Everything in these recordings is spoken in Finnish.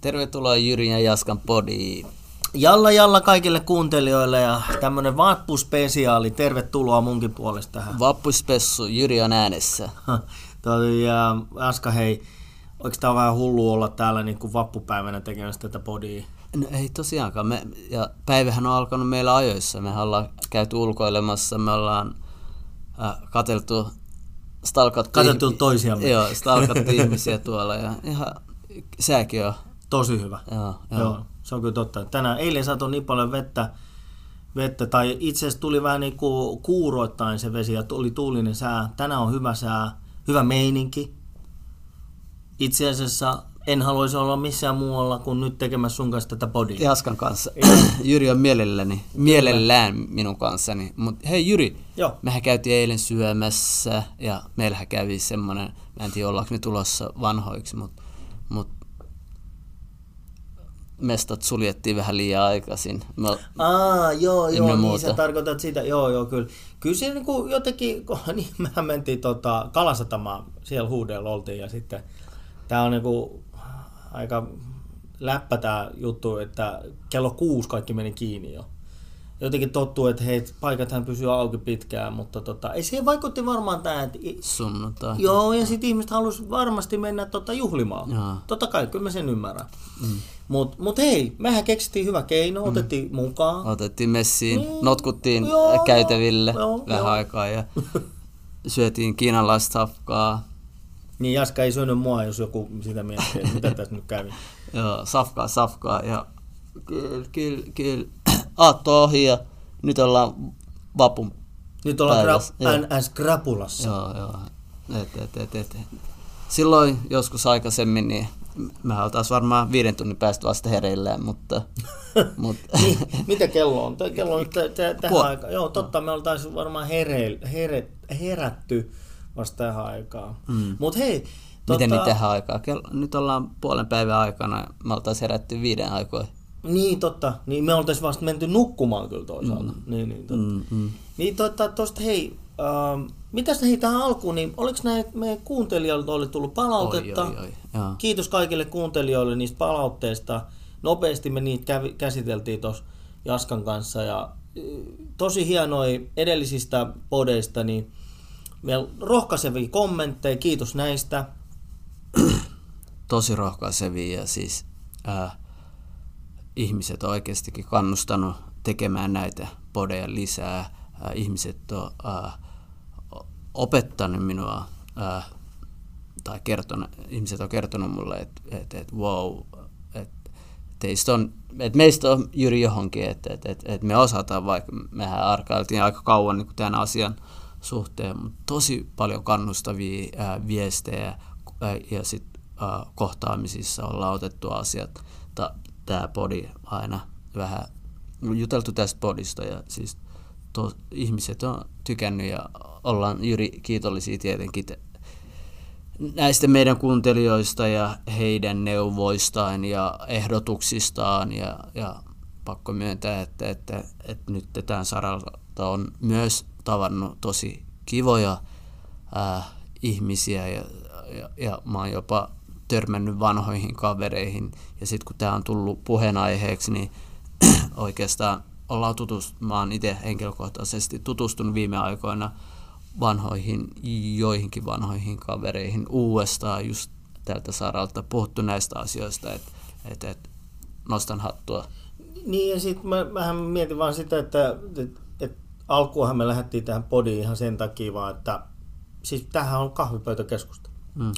Tervetuloa Jyrin ja Jaskan podiin. Jalla jalla kaikille kuuntelijoille ja tämmönen vappuspesiaali. Tervetuloa munkin puolesta tähän. Vappuspessu, Jyri on äänessä. Ja Aska, hei, Oliko tää vähän hullu olla täällä niin kuin vappupäivänä tekemässä tätä podia? No ei tosiaankaan. Me, ja päivähän on alkanut meillä ajoissa. Me ollaan käyty ulkoilemassa, me ollaan äh, kateltu, stalkattu, kateltu toisiamme. Joo, stalkattu ihmisiä tuolla ja ihan sääkin on. Tosi hyvä. Joo, joo. joo, se on kyllä totta. Tänään eilen satoi niin paljon vettä, vettä tai itse asiassa tuli vähän niin kuin kuuroittain se vesi ja tuli tuulinen sää. Tänään on hyvä sää, hyvä meininki itse asiassa en haluaisi olla missään muualla kuin nyt tekemässä sun kanssa tätä podia. Jaskan kanssa. Jyri on mielelläni, mielellään minun kanssani. Mutta hei Jyri, Joo. mehän käytiin eilen syömässä ja meillähän kävi semmoinen, mä en tiedä ollaanko me tulossa vanhoiksi, mutta mut mestat suljettiin vähän liian aikaisin. Me, Aa, joo, joo, niin muuta. sä tarkoitat sitä, joo, joo, kyllä. Kyllä se niin kuin jotenkin, niin mehän mentiin tota, Kalasatamaan, siellä huudella oltiin ja sitten tämä on niinku aika läppä tämä juttu, että kello kuusi kaikki meni kiinni jo. Jotenkin tottuu, että hei, paikathan pysyy auki pitkään, mutta tota, ei siihen vaikutti varmaan tämä, että... Sunnuntai. Joo, ja sitten ihmiset halusi varmasti mennä tota, juhlimaan. Jaa. Totta kai, kyllä mä sen ymmärrän. Mm. Mutta mut hei, mehän keksittiin hyvä keino, mm. otettiin mukaan. Otettiin messiin, mm. notkuttiin joo, käytäville joo, vähän joo. aikaa ja syötiin kiinalaista safkaa niin Jaska ei syönyt mua, jos joku sitä miettii, että mitä tässä nyt kävi. Joo, safkaa, safkaa ja kyllä, kyllä, kyllä. Aatto ohi ja nyt ollaan vapun Nyt ollaan gra- NS Grapulassa. Joo, joo. Et, et, et, et. Silloin joskus aikaisemmin, niin mä oltaisiin varmaan viiden tunnin päästä vasta hereillään, mutta... mutta niin, mitä kello on? Kello on t- t- tähän aikaan. Joo, totta, me oltaisiin varmaan hereil, here, herätty vasta tähän aikaan. Mm. Mut hei, tota... Miten nyt tähän aikaan? Nyt ollaan puolen päivän aikana, me oltaisiin herätty viiden aikoihin. Niin, totta. Niin me oltaisiin vasta menty nukkumaan kyllä toisaalta. Mm. Niin, niin, totta. Mm, mm. Niin totta, tosta hei, ähm, mitäs hei tähän alkuun, niin oliko näitä meidän kuuntelijoilta oli tullut palautetta? Oi, oi, oi. Kiitos kaikille kuuntelijoille niistä palautteista. Nopeasti me niitä kävi, käsiteltiin tuossa Jaskan kanssa ja tosi hienoja edellisistä podeista, niin Meillä rohkaisevia kommentteja, kiitos näistä. Tosi rohkaisevia ja siis äh, ihmiset on oikeastikin kannustanut tekemään näitä podeja lisää. Äh, ihmiset on äh, opettanut minua äh, tai kertonut, ihmiset on kertonut mulle, että et, et, wow, että on, et meistä on Jyri johonkin, että et, et, et me osataan, vaikka mehän arkailtiin aika kauan niin tämän asian suhteen, mutta tosi paljon kannustavia ää, viestejä ää, ja sitten kohtaamisissa ollaan otettu asiat. Tämä podi aina vähän juteltu tästä podista ja siis to, ihmiset on tykännyt ja ollaan Jyri kiitollisia tietenkin näistä meidän kuuntelijoista ja heidän neuvoistaan ja ehdotuksistaan ja, ja pakko myöntää, että, että, että nyt tämän saralta on myös tavannut tosi kivoja ää, ihmisiä ja, ja, ja mä oon jopa törmännyt vanhoihin kavereihin. Ja sitten kun tämä on tullut puheenaiheeksi, niin oikeastaan ollaan tutustumaan itse henkilökohtaisesti tutustunut viime aikoina vanhoihin, joihinkin vanhoihin kavereihin uudestaan just tältä saralta puhuttu näistä asioista, että et, et, nostan hattua. Niin ja sitten mä vähän mietin vaan sitä, että, että alkuunhan me lähdettiin tähän podiin ihan sen takia vaan, että siis tähän on kahvipöytäkeskusta. Mm.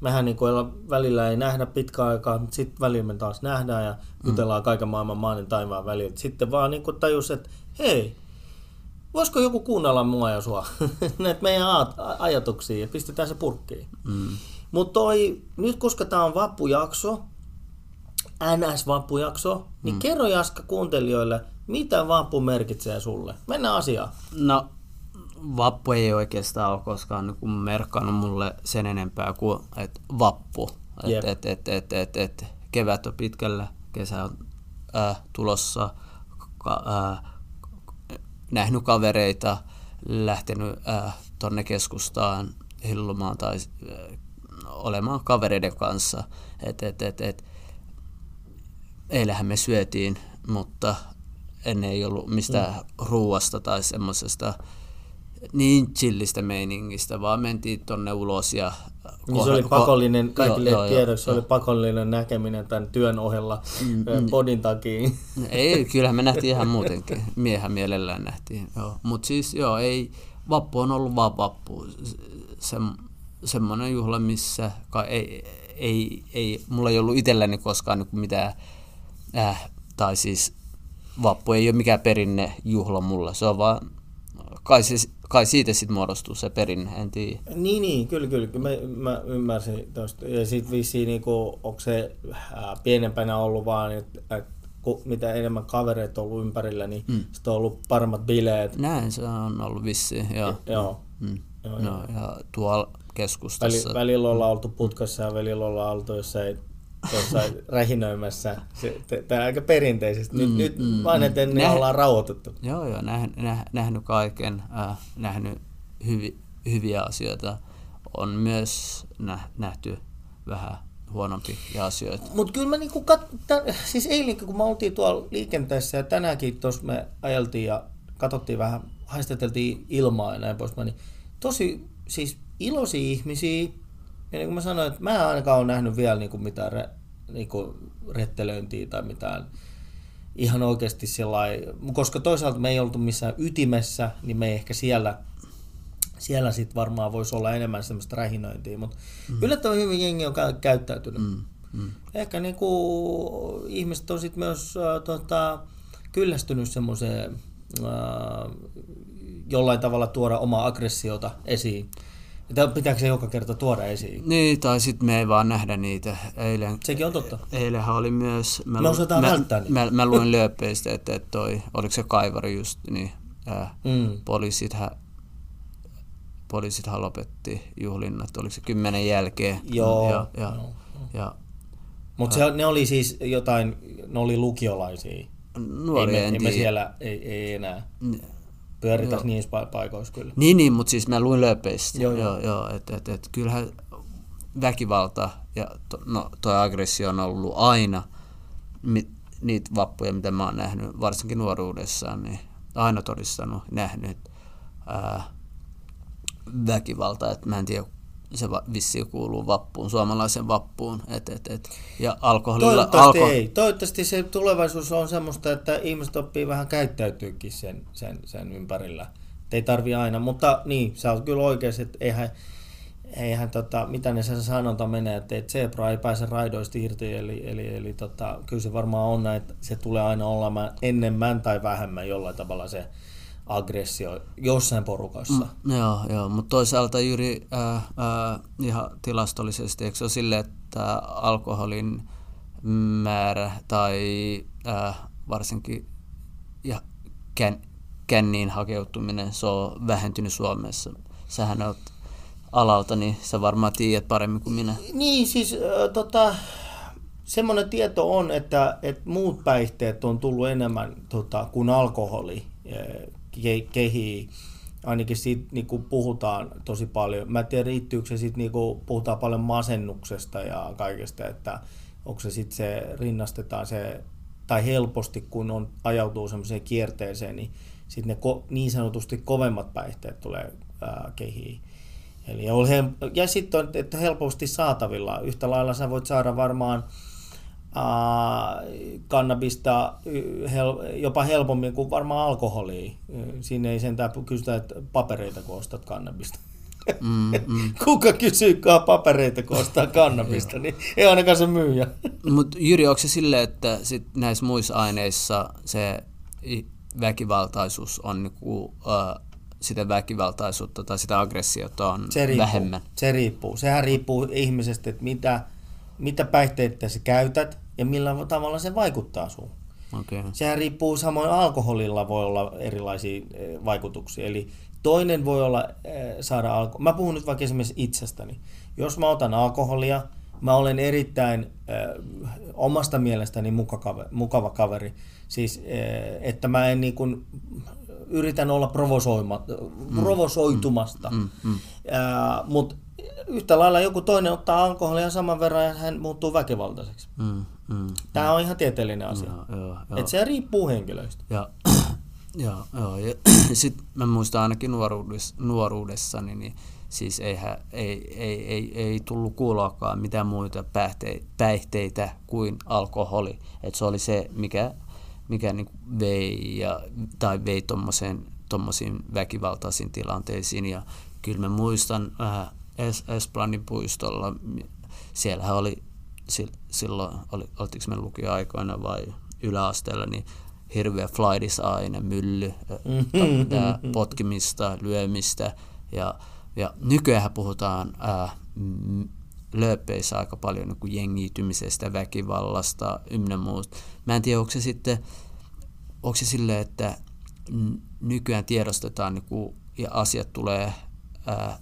Mehän niin kuin välillä ei nähdä pitkään aikaa, mutta sitten välillä me taas nähdään ja mm. jutellaan kaiken maailman maan ja taivaan välillä. Sitten vaan niin kuin tajus, että hei, voisiko joku kuunnella mua ja sua, näitä meidän ajatuksia ja pistetään se purkkiin. Mm. Mutta nyt koska tämä on vappujakso, NS-vappujakso, niin mm. kerro Jaska kuuntelijoille, mitä vappu merkitsee sulle? Mennään asiaan. No, vappu ei oikeastaan ole koskaan niin merkkannut mulle sen enempää kuin että vappu. Yep. Et, et, et, et, et, et, kevät on pitkällä, kesä on äh, tulossa, ka, äh, nähnyt kavereita, lähtenyt äh, tonne keskustaan hillumaan tai äh, olemaan kavereiden kanssa. Et, et, et, et, eilähän me syötiin, mutta ennen ei ollut mistään mm. ruuasta tai semmoisesta niin chillistä meiningistä, vaan mentiin tonne ulos ja... Niin se oli pakollinen, kaikille joo, tiedoksi, se oli pakollinen näkeminen tämän työn ohella mm, mm. podin takia. Ei, kyllähän me nähtiin ihan muutenkin. Miehän mielellään nähtiin, joo. Mutta siis joo, ei, vappu on ollut vaan vappu. Se, semmoinen juhla, missä ei, ei, ei, mulla ei ollut itselläni koskaan niin mitään, äh, tai siis vappu ei ole mikään perinne juhla mulla, se on vaan, kai, se, kai siitä sitten muodostuu se perinne, en tiedä. Niin, niin, kyllä, kyllä, mä, mä ymmärsin tuosta. Ja sitten vissiin, niin kuin, onko se ää, pienempänä ollut vaan, että et, mitä enemmän kavereita on ollut ympärillä, niin mm. sitten on ollut paremmat bileet. Näin se on ollut vissiin, joo. Ja, joo. Mm. joo, no, ja tuolla keskustassa. Väli, välillä ollaan oltu putkassa ja välillä ollaan oltu jossain jossain rähinöimässä. Tämä aika perinteisesti. Nyt, mm, nyt mm, vanheten mm. niin ollaan rauhoituttu. Joo, joo, näh, näh, nähnyt kaiken, äh, nähnyt hyvi, hyviä asioita. On myös näh, nähty vähän huonompi asioita. Mutta kyllä mä niinku kat- tämän, siis eilen kun me oltiin tuolla liikenteessä ja tänäänkin tuossa me ajeltiin ja katsottiin vähän, haisteteltiin ilmaa ja näin pois, niin tosi siis iloisia ihmisiä, ja niin kuin mä sanoin, että mä en ainakaan ole nähnyt vielä niin kuin mitään niin kuin rettelöintiä tai mitään ihan oikeasti sellainen, koska toisaalta me ei oltu missään ytimessä, niin me ei ehkä siellä, siellä sit varmaan voisi olla enemmän semmoista rähinöintiä, mutta mm. yllättävän hyvin jengi on käyttäytynyt. Mm. Mm. Ehkä niin kuin, ihmiset on sitten myös äh, tota, kyllästynyt semmoiseen äh, jollain tavalla tuoda omaa aggressiota esiin. Että pitääkö se joka kerta tuoda esiin? Niin, tai sitten me ei vaan nähdä niitä. Eilen, Sekin on totta. Eilenhän oli myös... Mä, me osataan mä, välttää niitä. Mä, mä luin lööppeistä, että, että toi, oliko se kaivari just, niin äh, mm. poliisithan, poliisithan lopetti juhlinnat, oliko se kymmenen jälkeen. Joo. Ja, ja, joo. ja, Mutta ne oli siis jotain, ne oli lukiolaisia. Nuoria ei me, ei me siellä, ei, ei enää. Pyöritäs niissä paikoissa kyllä. Niin, niin mutta siis mä luin lööpeistä. Joo, joo. joo että et, et, kyllähän väkivalta ja to, no, toi aggressio on ollut aina mi, niitä vappuja, mitä mä oon nähnyt, varsinkin nuoruudessaan, niin aina todistanut, nähnyt ää, väkivalta, että mä en tiedä, se vissiin kuuluu vappuun, suomalaisen vappuun. Et, et, et. Ja alkoholilla, Toivottavasti alko... ei. Toivottavasti se tulevaisuus on semmoista, että ihmiset oppii vähän käyttäytyykin sen, sen, sen ympärillä. Et ei tarvi aina, mutta niin, sä oot kyllä oikeassa, että eihän, eihän tota, mitä ne sen sanonta menee, että et zebra ei pääse raidoista irti, eli, eli, eli tota, kyllä se varmaan on näin, että se tulee aina olemaan enemmän tai vähemmän jollain tavalla se aggressio jossain porukassa. Mm, joo, joo, mutta toisaalta juuri äh, äh, ihan tilastollisesti, eikö se ole sille, että alkoholin määrä tai äh, varsinkin ja kän, känniin hakeutuminen, se on vähentynyt Suomessa. Sähän olet alalta, niin sä varmaan tiedät paremmin kuin minä. Niin, siis äh, tota, semmoinen tieto on, että, että muut päihteet on tullut enemmän tota, kuin alkoholi kehii. Ainakin siitä niin kuin puhutaan tosi paljon. Mä en tiedä, riittyykö se sitten, niin kuin puhutaan paljon masennuksesta ja kaikesta, että onko se sitten se, rinnastetaan se, tai helposti kun on, ajautuu semmoiseen kierteeseen, niin sitten ne ko, niin sanotusti kovemmat päihteet tulee ää, kehiin. Eli on, ja sitten on, että helposti saatavilla. Yhtä lailla sä voit saada varmaan kannabista jopa helpommin kuin varmaan alkoholia. Siinä ei sentään kysytä että papereita, kun ostat kannabista. Mm, mm. Kuka kysyykään papereita, kun ostaa kannabista, niin ei ainakaan se myyjä. Mutta Jyri, onko se silleen, että sit näissä muissa aineissa se väkivaltaisuus on niinku, uh, sitä väkivaltaisuutta tai sitä aggressiota on se riippuu, vähemmän? Se riippuu. Sehän riippuu ihmisestä, että mitä, mitä päihteitä sä käytät ja millä tavalla se vaikuttaa suun. Okay. Sehän riippuu samoin alkoholilla voi olla erilaisia eh, vaikutuksia. Eli toinen voi olla eh, saada alko... Mä puhun nyt vaikka esimerkiksi itsestäni. Jos mä otan alkoholia, mä olen erittäin äh, omasta mielestäni mukava, mukava kaveri. Siis, äh, että mä en niin kuin, yritän olla provosoima, mm. provosoitumasta. Mm. Mm. Äh, Mutta yhtä lailla joku toinen ottaa alkoholia saman verran ja hän muuttuu väkivaltaiseksi. Mm. Mm. Tämä on ihan tieteellinen asia. Joo, joo, joo. Et se riippuu henkilöistä. Ja, joo, joo. Ja sitten mä muistan ainakin nuoruudessa, nuoruudessani, niin siis eihän, ei, ei, ei, ei tullut kuuloakaan mitään muita päihteitä, päihteitä kuin alkoholi. Et se oli se, mikä, mikä niin vei, ja, tai vei tuommoisiin väkivaltaisiin tilanteisiin. Ja kyllä mä muistan vähän es, Esplanin puistolla, siellähän oli silloin, oli, oltiinko me lukioaikoina vai yläasteella, niin hirveä flightis-aine, mylly, mm-hmm. potkimista, lyömistä ja ja nykyään puhutaan ää, lööppeissä aika paljon niin jengiytymisestä, väkivallasta ynnä muusta. Mä en tiedä, onko se sitten, onko se silleen, että nykyään tiedostetaan niin kuin, ja asiat tulee ää,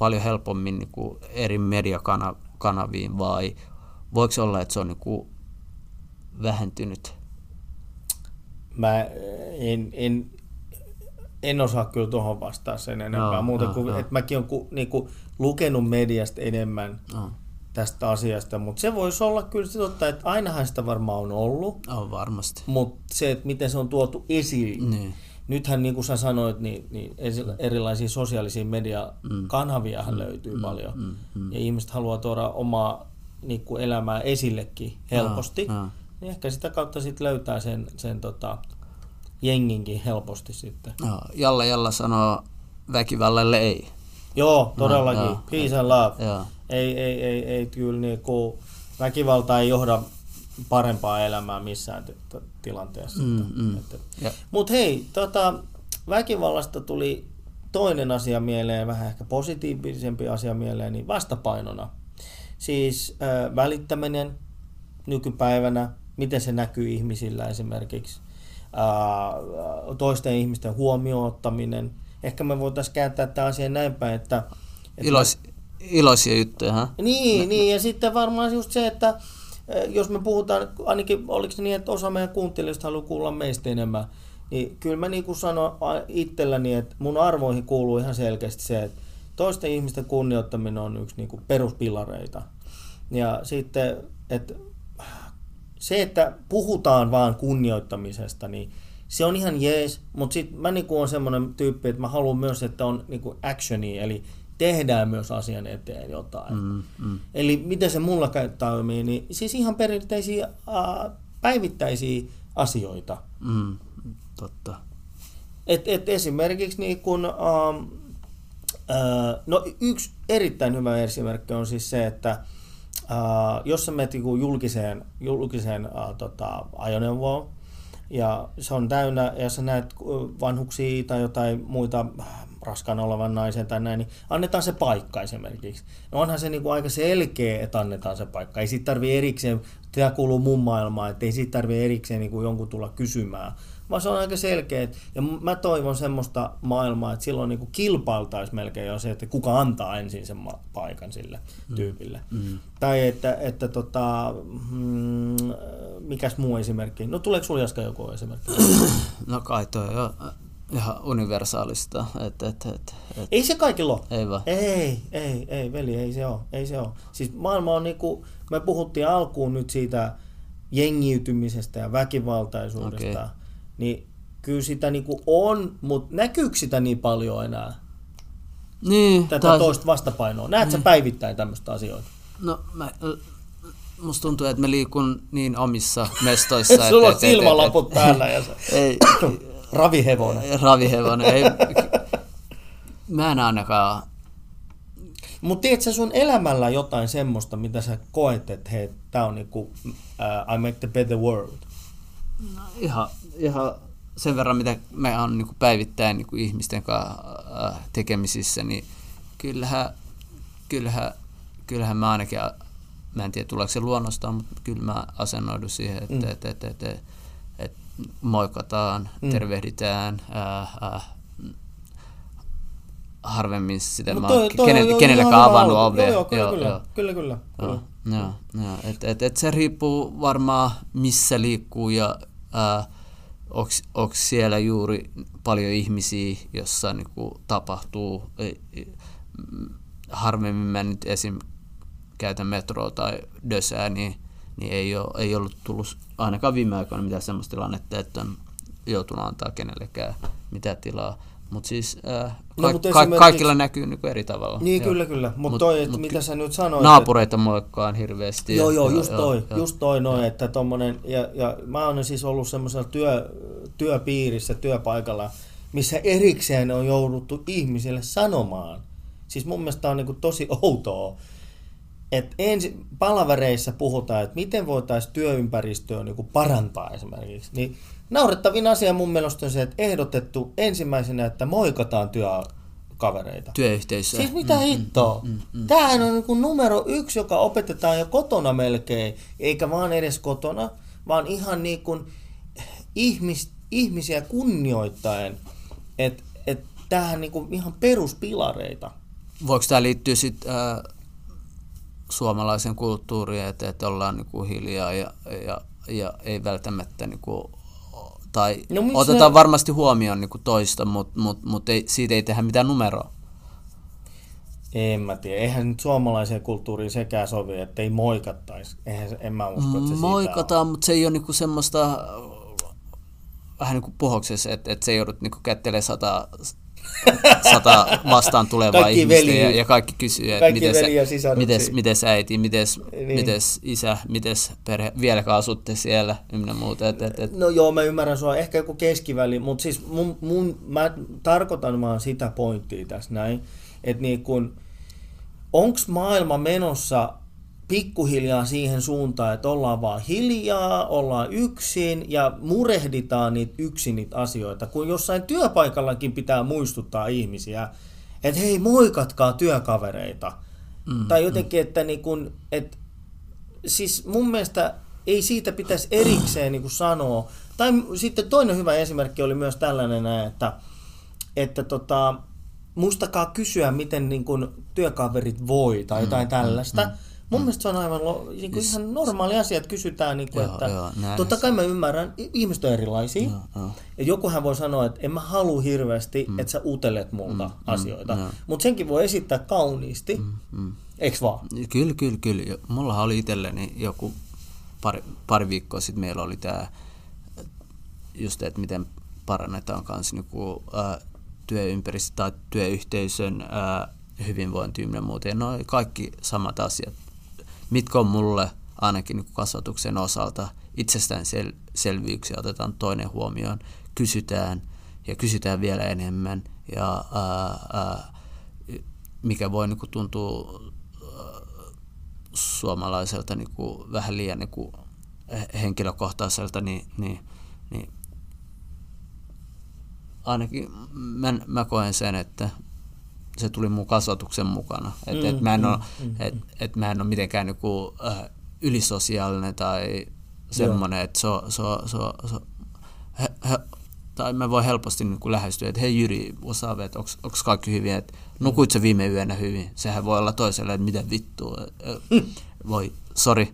paljon helpommin niin kuin eri mediakanaviin vai voiko se olla, että se on niin kuin vähentynyt? Mä en, en en osaa kyllä tuohon vastaa sen enempää, no, muuta no, kuin, no. että mäkin olen ku, niinku, lukenut mediasta enemmän no. tästä asiasta, mutta se voisi olla kyllä se totta, että ainahan sitä varmaan on ollut. On varmasti. Mutta se, että miten se on tuotu esiin, niin. Nythän niin kuin sä sanoit, niin, niin erilaisia sosiaalisia mediakanavia mm. löytyy mm, paljon, mm, mm. ja ihmiset haluaa tuoda omaa niin kuin elämää esillekin helposti, no, no. niin ehkä sitä kautta sitten löytää sen, sen tota, jenginkin helposti sitten. Joo, Jalla Jalla sanoo väkivallalle ei. Joo, todellakin. No, Peace and love. Joo. Ei, ei, ei, ei kyllä niinku, väkivalta ei johda parempaa elämää missään tilanteessa. Mm, mm. Mutta hei, tota, väkivallasta tuli toinen asia mieleen, vähän ehkä positiivisempi asia mieleen, niin vastapainona. Siis äh, välittäminen nykypäivänä, miten se näkyy ihmisillä esimerkiksi toisten ihmisten huomioon ottaminen. Ehkä me voitaisiin kääntää tämä asia näin päin, että... että Ilois, iloisia juttuja, ha? Niin, niin, ja sitten varmaan just se, että jos me puhutaan, ainakin oliko se niin, että osa meidän kuuntelijoista haluaa kuulla meistä enemmän, niin kyllä mä niin kuin sanon itselläni, että mun arvoihin kuuluu ihan selkeästi se, että toisten ihmisten kunnioittaminen on yksi niin kuin peruspilareita. Ja sitten, että se, että puhutaan vaan kunnioittamisesta, niin se on ihan jees, mutta sitten mä niinku on semmoinen tyyppi, että mä haluan myös, että on niinku actioni, eli tehdään myös asian eteen jotain. Mm, mm. Eli miten se mulla toimii, niin siis ihan perinteisiä äh, päivittäisiä asioita. Mm, totta. Et, et esimerkiksi niin kun, ähm, äh, no yksi erittäin hyvä esimerkki on siis se, että Uh, jos sä menet niinku julkiseen, julkiseen uh, tota, ajoneuvoon, ja se on täynnä, ja sä näet vanhuksia tai jotain muita raskaana olevan naisen tai näin, niin annetaan se paikka esimerkiksi. No onhan se niinku aika selkeä, että annetaan se paikka. Ei siitä tarvitse erikseen, tämä kuuluu mun maailmaan, että ei siitä tarvitse erikseen niinku jonkun tulla kysymään, vaan se on aika selkeä. Ja mä toivon semmoista maailmaa, että silloin niin kilpailtaisi melkein jo se, että kuka antaa ensin sen paikan sille mm. tyypille. Mm. Tai että, että tota, mm, mikäs muu esimerkki? No tuleeko sulla Jaska joku esimerkki? No kai toi jo ihan universaalista. Et, et, et, et. Ei se kaikilla ole. Ei vaan. Ei, ei, ei, veli, ei se ole. Ei se ole. Siis maailma on niinku, me puhuttiin alkuun nyt siitä jengiytymisestä ja väkivaltaisuudesta. Okay niin kyllä sitä niin kuin on, mutta näkyykö sitä niin paljon enää? Niin, Tätä taas... toista vastapainoa. Näet niin. sä päivittäin tämmöistä asioita? No, mä, musta tuntuu, että mä liikun niin omissa mestoissa. Sulla on silmälaput päällä ja se... ei, ravihevonen. Ravihevonen. Ei, mä en ainakaan... Mutta tiedätkö sun elämällä jotain semmoista, mitä sä koet, että hei, tää on niinku, uh, I make the better world? No, ihan ihan sen verran, mitä me on niin päivittäin niin ihmisten kanssa äh, tekemisissä, niin kyllähän, kyllähän, kyllähän mä ainakin, mä en tiedä tuleeko se luonnostaan, mutta kyllä mä asennoidun siihen, että mm. et, et, et, et, et moikataan, mm. tervehditään, ää, ää, harvemmin sitä Mut mä oon toi kenen, kenellekään avannut ovea. Joo, joo, kyllä, kyllä, kyllä, kyllä, kyllä. Joo, joo. Et, et, et, et se riippuu varmaan missä liikkuu ja onko siellä juuri paljon ihmisiä, jossa niinku tapahtuu. Ei- ei- mm, Harvemmin mä nyt esim. käytän metroa tai dösää, niin, niin ei, ole, ei ollut tullut ainakaan viime aikoina mitään semmoista tilannetta, että on joutunut antaa kenellekään mitään tilaa. Mutta siis äh, No, ka- mut ka- esimerkiksi- kaikilla näkyy niinku eri tavalla. Niin, Joo. kyllä, kyllä. Mutta Mut- toi, että mut mitä sä nyt sanoit, Naapureita moikkaan hirveästi. Joo, joo, ja- just toi, joo, just toi noin, että tommonen, ja, ja mä oon siis ollut semmoisella työ, työpiirissä, työpaikalla, missä erikseen on jouduttu ihmisille sanomaan. Siis mun mielestä on niinku tosi outoa, että ensi palavereissa puhutaan, että miten voitaisiin työympäristöä niinku parantaa esimerkiksi. Niin naurettavin asia mun mielestä on se, että ehdotettu ensimmäisenä, että moikataan työkavereita. Työyhteisö. Siis mitä hittoa? Tämähän on niin numero yksi, joka opetetaan jo kotona melkein, eikä vaan edes kotona, vaan ihan niin kuin ihmis, ihmisiä kunnioittaen. Että et tämähän niin kuin ihan peruspilareita. Voiko tämä liittyä sitten äh, suomalaisen kulttuuriin, että, että ollaan niinku hiljaa ja, ja, ja ei välttämättä niinku, tai No otetaan ne- varmasti huomioon niinku toista, mutta mut, mut ei, siitä ei tehdä mitään numeroa. En mä tiedä. Eihän nyt suomalaiseen kulttuuriin sekään sovi, että ei moikattaisi. Eihän, en mä usko, että se. Moikataan, mutta se ei ole niinku semmoista äh, vähän niin kuin pohoksessa, että, että se joudut niinku kättelemään sata, sata vastaan tulevaa Kaikki ihmistä veli- ja, ja kaikki kysyy, että miten, mites, mites äiti, mites, Niin. niin. mites isä, mites perhe, vieläkään asutte siellä ynnä muuta. Et, et, et, No joo, mä ymmärrän sua. Ehkä joku keskiväli, mutta siis mun, mun, mä tarkoitan vaan sitä pointtia tässä näin, että niin kun, onks maailma menossa pikkuhiljaa siihen suuntaan, että ollaan vaan hiljaa, ollaan yksin ja murehditaan niitä yksin niitä asioita, kun jossain työpaikallakin pitää muistuttaa ihmisiä, että hei moikatkaa työkavereita. Mm, tai jotenkin, että niin kun, et, siis mun mielestä ei siitä pitäisi erikseen niin sanoa. Tai sitten toinen hyvä esimerkki oli myös tällainen, että, että tota, muistakaa kysyä, miten niin kuin työkaverit voi tai jotain tällaista. Mm, Mun mielestä se on aivan lo, niin kuin ihan normaali asia, että kysytään, niin kuin, Joo, että joo, näin totta kai mä ymmärrän, ihmiset on erilaisia. Joo, joo. Ja jokuhan voi sanoa, että en mä halua hirveästi, mm. että sä utelet multa mm, asioita. joo. Mutta senkin voi esittää kauniisti. Mm, mm. Eiks vaan? Kyllä, kyllä, kyllä. Mullahan oli itselleni joku pari, pari viikkoa sitten meillä oli tämä just, että miten parannetaan kanssa niinku, ää, työympäristö tai työyhteisön ää, hyvinvointi. Ja noi kaikki samat asiat, mitkä on mulle ainakin niinku kasvatuksen osalta itsestäänselvyyksiä, otetaan toinen huomioon, kysytään ja kysytään vielä enemmän ja ää, ää, mikä voi niinku tuntua suomalaiselta niin kuin, vähän liian niin kuin, henkilökohtaiselta, niin, niin, niin ainakin mä, mä koen sen, että se tuli mun kasvatuksen mukana. Että Mm, et mä en mm, ole, mm, et, et mä en ole mitenkään niin kuin, äh, ylisosiaalinen tai semmoinen, että se on, se on, se on, se on he, he, tai mä voin helposti niin kuin lähestyä, että hei Jyri, osaa, että onko kaikki hyvin, että nukuit sä viime yönä hyvin? Sehän voi olla toiselle, että mitä vittua, äh, voi, sorry,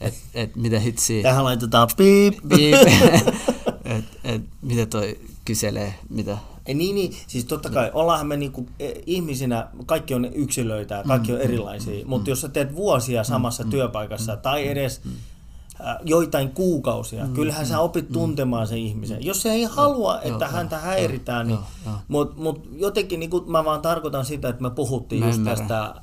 että et, mitä hitsiä. Tähän laitetaan piip. Piip. et, et, mitä toi kyselee, mitä? Ei, niin, niin, siis totta kai ollaanhan me niinku, eh, ihmisinä, kaikki on yksilöitä ja kaikki on erilaisia, mutta jos sä teet vuosia samassa työpaikassa tai edes äh, joitain kuukausia, kyllähän sä opit tuntemaan sen ihmisen. Jos se ei halua, että joo, häntä joo, häiritään, niin, joo, joo. mutta mut jotenkin niinku, mä vaan tarkoitan sitä, että me puhuttiin Mä just ymmärrän. tästä äh,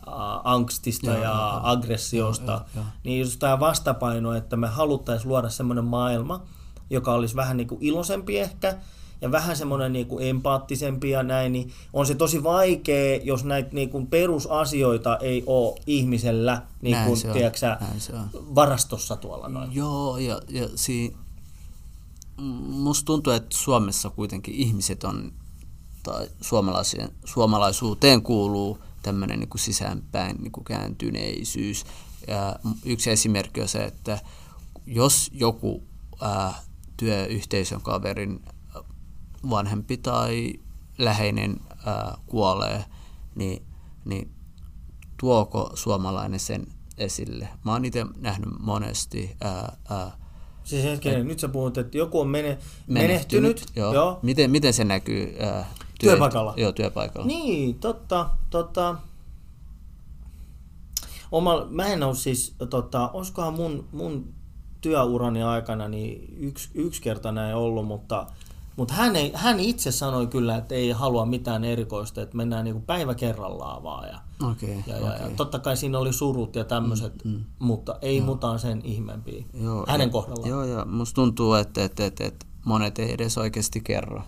angstista Joo, ja joo, joo. aggressiosta, Joo, joo, joo. niin just tämä vastapaino, että me haluttaisiin luoda semmoinen maailma, joka olisi vähän niin kuin iloisempi ehkä, ja vähän semmoinen niin kuin empaattisempi ja näin, niin on se tosi vaikea, jos näitä niin kuin perusasioita ei ole ihmisellä niin kuin, se on, tiedätkö se on. varastossa tuolla noin. Joo, ja, ja si, musta tuntuu, että Suomessa kuitenkin ihmiset on, tai suomalaisuuteen kuuluu tämmöinen niin sisäänpäin niin kuin kääntyneisyys. Ja yksi esimerkki on se, että jos joku ää, työyhteisön kaverin vanhempi tai läheinen ää, kuolee, niin, niin tuoko suomalainen sen esille? Mä oon itse nähnyt monesti ää, ää, Siis hetkinen, nyt sä puhut, että joku on mene, menehtynyt. menehtynyt. Joo. joo. Miten, miten se näkyy ää, Työpaikalla? Joo, työpaikalla. Niin, totta, totta. Oma, mä en ole siis, tota, olisikohan mun, mun työurani aikana niin yksi, yksi kerta näin ollut, mutta, mutta hän, ei, hän itse sanoi kyllä, että ei halua mitään erikoista, että mennään niin päivä kerrallaan vaan. Ja, Okei, ja, ja, okei. ja totta kai siinä oli surut ja tämmöiset, mm, mm. mutta ei mutaan sen ihmeempiä Joo, hänen ja- kohdallaan. Joo, ja musta tuntuu, että, että, että, että monet ei edes oikeasti kerro.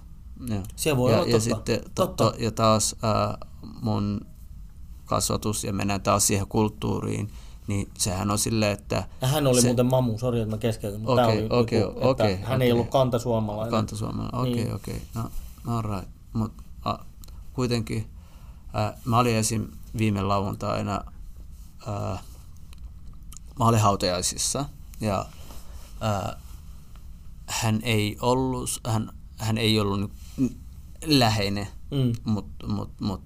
Joo. Se voi ja, olla ja totta. sitten to, Totta. To, ja taas äh, mun kasvatus, ja mennään taas siihen kulttuuriin, niin sehän on silleen, että Ja hän oli se- muuten mamu, sori että mä keskeytän, mutta Okei, tämä oli okei, joku, että okei, hän ei okei. ollut kantasuomalainen. Kantasuomalainen, okei, Niin. okei. No, no right. Mut a, kuitenkin ää, mä olin esim. viime lauantaina, ää, mä olin hautajaisissa ja ää, hän ei ollut, hän, hän ei ollut läheinen, Mm. mutta mut, mut,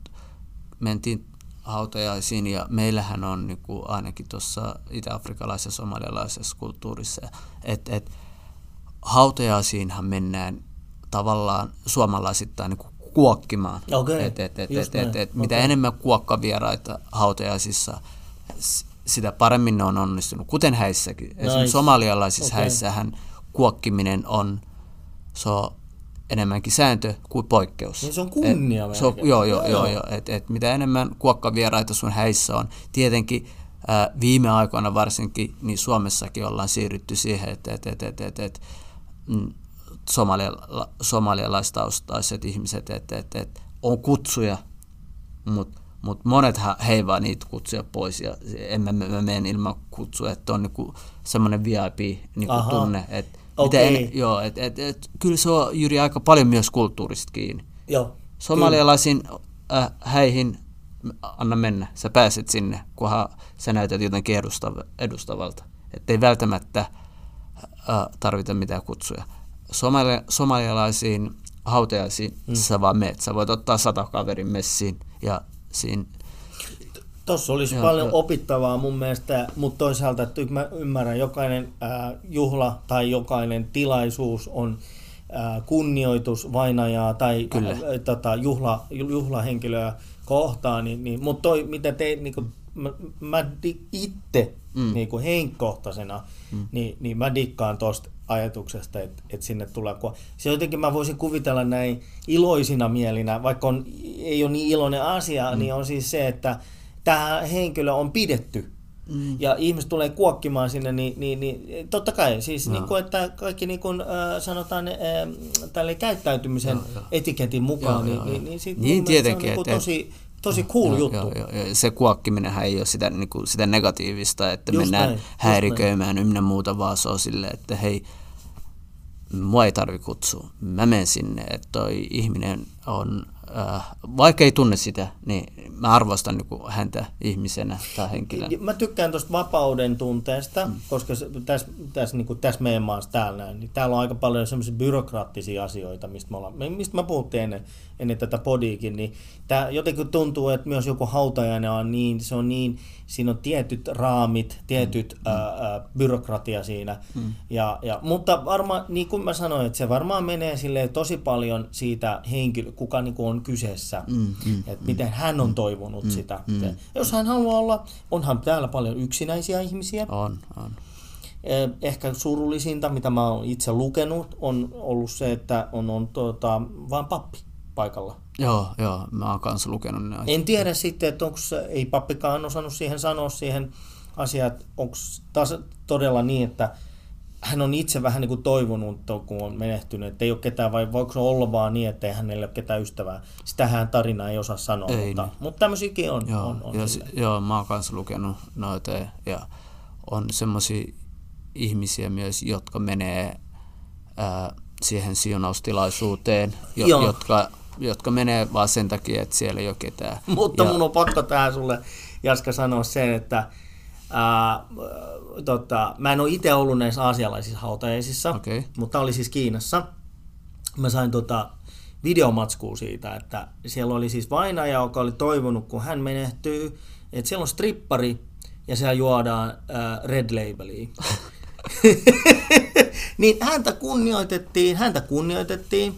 mentiin hautajaisiin ja meillähän on niinku, ainakin tuossa itä-afrikalaisessa ja somalialaisessa kulttuurissa, että et, hautajaisiinhan mennään tavallaan suomalaisittain niinku kuokkimaan. Okei, et, et, et, just et, et, et, mitä Okei. enemmän kuokkavieraita hautajaisissa, sitä paremmin ne on onnistunut, kuten häissäkin. Esimerkiksi Nice. somalialaisissa Okei. häissähän kuokkiminen on, se on enemmänkin sääntö kuin poikkeus. Niin se on kunnia Et, se on, joo, joo, Joo, joo. Et, et mitä enemmän kuokkavieraita sun häissä on, tietenkin ää, viime aikoina varsinkin, niin Suomessakin ollaan siirrytty siihen, että et, et, et, et, et, mm, somalia- somalialaistaustaiset ihmiset, että et, et, on kutsuja, mutta mut monet heivaa niitä kutsuja pois ja en mä, mä menen ilman kutsua, että on niinku semmoinen VIP-tunne, niinku että Okei. mitä en, joo, et, et, et, kyllä se on Jyri aika paljon myös kulttuurista kiinni. Joo. Somalialaisiin äh, häihin anna mennä, sä pääset sinne, kunhan sä näytät jotenkin edustav- edustavalta. Että ei välttämättä äh, tarvita mitään kutsuja. Somali- somalialaisiin hautajaisiin mm. sä vaan meet. Sä voit ottaa sata kaverin messiin ja siinä Tuossa olisi Joo, paljon opittavaa mun mielestä, mutta toisaalta että mä ymmärrän, jokainen ää, juhla tai jokainen tilaisuus on ää, kunnioitus vainajaa tai Kyllä. ää, tota, juhla, juhlahenkilöä kohtaan, niin, niin, mutta toi, mitä te, niin kuin, mä, mä itse mm. niin kuin henkkohtaisena, mm. niin, niin mä dikkaan tuosta ajatuksesta, että, että sinne tulee. Kun se jotenkin mä voisin kuvitella näin iloisina mielinä, vaikka on, ei ole niin iloinen asia, mm. niin on siis se, että tämä henkilö on pidetty. Mm. Ja ihmiset tulee kuokkimaan sinne, niin, niin, niin totta kai, siis Joo. niin kuin, että kaikki niin kuin, äh, sanotaan äh, tälle käyttäytymisen Joo, joo. etiketin mukaan, Joo, niin, joo, niin, niin, sit Niin, mielestä tietenkin, se on niin kuin tosi, tosi cool joo, juttu. Joo, joo, joo. Se kuokkiminenhän ei ole sitä, niin kuin, sitä negatiivista, että Just mennään näin, häiriköimään ynnä muuta, vaan se on silleen, että hei, mua ei tarvi kutsua. Mä menen sinne, että toi ihminen on, vaikka ei tunne sitä, niin mä arvostan niin häntä ihmisenä tai henkilönä. Mä tykkään tuosta vapauden tunteesta, mm. koska tässä, tässä, niin tässä meidän maassa täällä näin, niin täällä on aika paljon semmoisia byrokraattisia asioita, mistä me, ollaan, mistä mä puhuttiin ennen, ennen tätä podiikin, niin tää jotenkin tuntuu, että myös joku hautajainen on niin, se on niin, siinä on tietyt raamit, tietyt mm. ää, byrokratia siinä, mm. ja, ja, mutta varmaan, niin kuin mä sanoin, että se varmaan menee silleen tosi paljon siitä henkilö, kuka niin kuin on kyseessä, Mm, mm, että miten hän on toivonut sitä. Se- Jos hän haluaa olla, onhan täällä paljon yksinäisiä ihmisiä. On, on. Eh, Ehkä surullisinta, mitä mä oon itse lukenut, on ollut se, että on, on tuota, vain pappi paikalla. Joo, joo, mä oon kanssa lukenut ne. En tiedä sitten, että onko ei pappikaan osannut siihen sanoa siihen asiaan, että onko taas todella niin, että hän on itse vähän niin kuin toivonut, kun on menehtynyt, että ei ole ketään, vai voiko se olla vaan niin, että ei hänellä ole ketään ystävää. Sitähän tarina ei osaa sanoa, Ei mutta, niin. mutta tämmöisiäkin on. Joo, on, on ja, si- joo, mä oon kanssa lukenut noita ja- ja on semmoisia ihmisiä myös, jotka menee ää, siihen siunaustilaisuuteen, jo, Joo. jotka, jotka menee vaan sen takia, että siellä ei ole ketään. Mutta ja, mun on pakko tähän sulle, Jaska, sanoa sen, että ää, tota, mä en ole itse ollut näissä aasialaisissa hautajaisissa, Okei. mutta oli siis Kiinassa. Mä sain tota, videomatskua siitä, että siellä oli siis vainaja, joka oli toivonut, kun hän menehtyy, että siellä on strippari ja siellä juodaan äh, Red Labelia. niin häntä kunnioitettiin, häntä kunnioitettiin.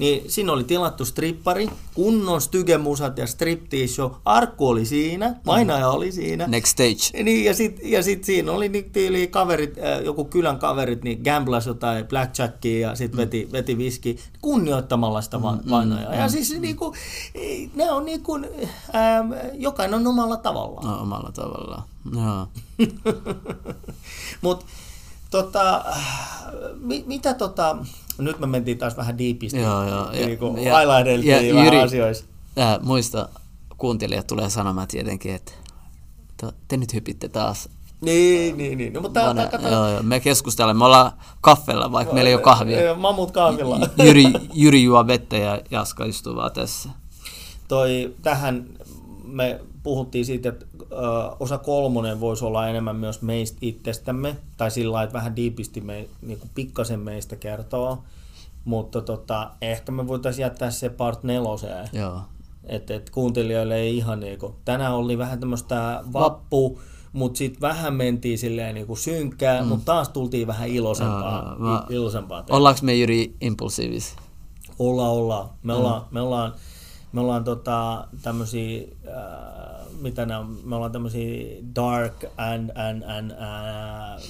Niin siinä oli tilattu strippari, kunnon stygemusat ja striptease show. Arkku oli siinä, vainaja oli siinä. Next stage. Niin, ja sitten ja sit siinä oli niin tyyli kaverit, äh, joku kylän kaverit, niin gamblas jotain blackjackia ja sitten veti, veti viski kunnioittamalla sitä va- vainajaa. Ja siis niinku, ne on niinku, ähm, jokainen on omalla tavallaan. No, omalla tavallaan. Joo. Mutta tota, mi, mitä tota, nyt me mentiin taas vähän diipisti, Joo, joo. Ja- niin kuin ja- highlighteltiin ja vähän Jyri- asioista. Ää, muista kuuntelijat tulee sanomaan tietenkin, että to- te nyt hypitte taas. Niin, niin, niin. No, mutta Vane- kato, joo, joo. Me keskustellaan, me ollaan kaffella, vaikka meillä ei ole kahvia. Joo, Mammut kahvilla. Jyri, Jyri juo vettä ja Jaska istuu vaan tässä. Toi, tähän me puhuttiin siitä, että osa kolmonen voisi olla enemmän myös meistä itsestämme, tai sillä lailla, että vähän diipisti me, niin kuin pikkasen meistä kertoo, mutta tota, ehkä me voitaisiin jättää se part neloseen, Joo. että et kuuntelijoille ei ihan niinku, tänään oli vähän tämmöistä vappu, mutta sitten vähän mentiin silleen niinku synkkää, mm. mutta taas tultiin vähän iloisempaa, Joo, joo. Mä- iloisempaa. Ollaanko me Jyri impulsiivisia? Ollaan, ollaan. Me ollaan, me ollaan, me ollaan tota, tämmöisiä, äh, mitä nämä on, me ollaan tämmöisiä dark and, and, and äh,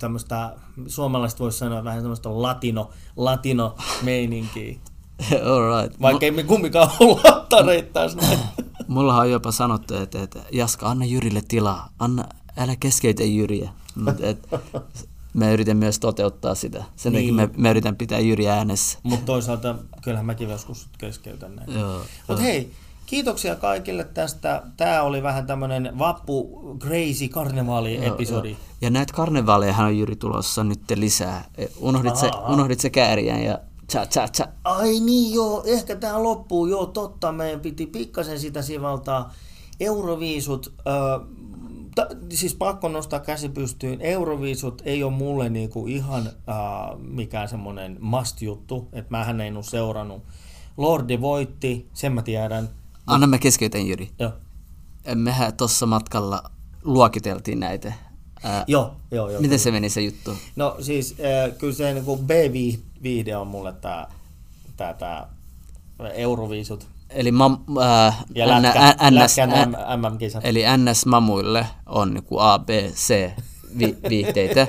tämmöistä, suomalaiset voisi sanoa vähän tämmöistä latino, latino meininkiä. All right. Vaikka ei me kumminkaan olla lattareita taas näin. Mullahan on jopa sanottu, että, että Jaska, anna Jyrille tilaa. Anna, älä keskeytä Jyriä. Mut, et, mä yritän myös toteuttaa sitä. Sen Niin. takia mä, mä yritän pitää Jyri äänessä. Mutta toisaalta kyllähän mäkin joskus keskeytän näin. Joo. Mutta hei, kiitoksia kaikille tästä. Tämä oli vähän tämmönen vappu crazy karnevaali-episodi. Joo, joo. Ja näitä karnevaalejahan on Jyri tulossa nyt lisää. E, Unohdit, se, unohdit se kääriän ja cha cha cha. Ai niin joo, ehkä tämä loppuu. Joo, totta, meidän piti pikkasen sitä sivaltaa. Euroviisut, ta, siis pakko nostaa käsi pystyyn. Euroviisut ei ole mulle niinku ihan äh, mikään semmoinen must-juttu, että mähän en ole seurannut. Lordi voitti, sen mä tiedän. Anna mä keskeytän Jyri. Joo, Mehän tuossa matkalla luokiteltiin näitä. Ää, joo, joo. joo miten se meni se juttu? No siis äh, kyllä se niin B-viihde on mulle tämä tää, tää Euroviisut Eli mam, ää, ja N- lätkä, NS, lätkän MM-kisat. Eli NS-mamuille on niinku A, B, C vi, viihteitä.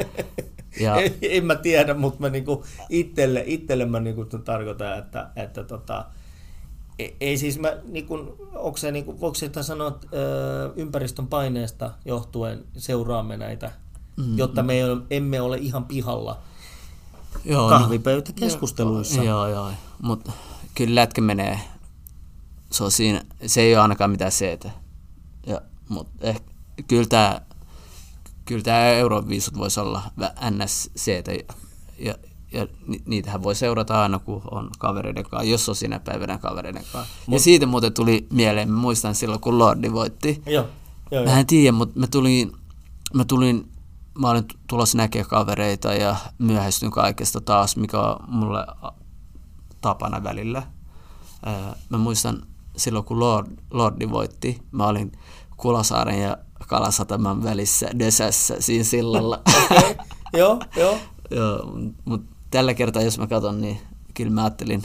Ja, en mä tiedä, mutta mä niinku itselle, itselle mä niinku tarkoitan, että, että tota, ei, ei siis mä, niinku, onko se, niinku, voiko se sanoa, että ö, ympäristön paineesta johtuen seuraamme näitä, mm, jotta me emme ole ihan pihalla joo, kahvipöytäkeskusteluissa. No, joo, joo. Mutta kyllä lätkä menee. Se, on siinä, se ei ole ainakaan mitään C. Ja, mutta ehkä, kyllä tämä kyllä tää Euroviisut voisi olla NSC. Ja, ja ni- niitähän voi seurata aina, kun on kavereiden kanssa, jos on sinä päivänä kavereiden kanssa. Ja siitä muuten tuli mieleen, mä muistan silloin, kun Lordi voitti. Joo, joo, Mä en tiedä, mutta mä tulin, mä tulin, mä olin tulossa näkemään kavereita ja myöhästyn kaikesta taas, mikä on mulle tapana välillä. Mä muistan silloin, kun Lord, Lordi voitti, mä olin Kulosaaren ja Kalasataman välissä Dösässä siinä sillalla. Okei, joo, joo. Joo, mutta tällä kertaa, jos mä katson, niin kyllä mä ajattelin,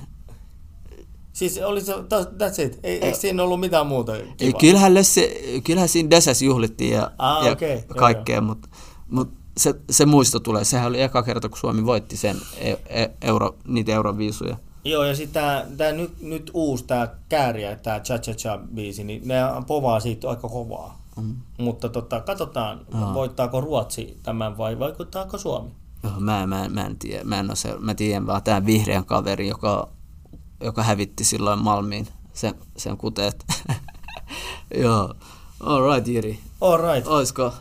Siis oli se, that's it. Ei, eikö siinä ollut mitään muuta Ei, kivaa? kyllähän, Lösse, kyllähän siinä Dösässä juhlittiin ja, Ah, ja joo, kaikkea, mutta mut se, se muisto tulee. Sehän oli eka kerta, kun Suomi voitti sen e, e, euro, niitä euroviisuja. Joo, ja sitten tämä, nyt, nyt uusi tämä kääriä, tämä Cha Cha Cha biisi, niin ne povaa siitä aika kovaa. Mm. Mutta tota, katsotaan, voittaako Ruotsi tämän vai vaikuttaako Suomi? Joo, mä, mä, mä en tiedä. Mä, en ole se, mä tiedän vaan tämän vihreän kaveri, joka, joka hävitti silloin Malmiin sen, sen kuteet. Joo. All right, Jiri. All right. Olisiko,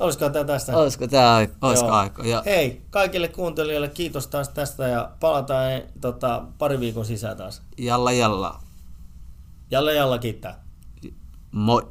Olisiko tämä tästä? olisiko tämä olisiko aika? Ja, Hei, kaikille kuuntelijoille kiitos taas tästä ja palataan eh, tota, pari viikon sisään taas. jalla jalla. Jalle jalla kiittää. Moi.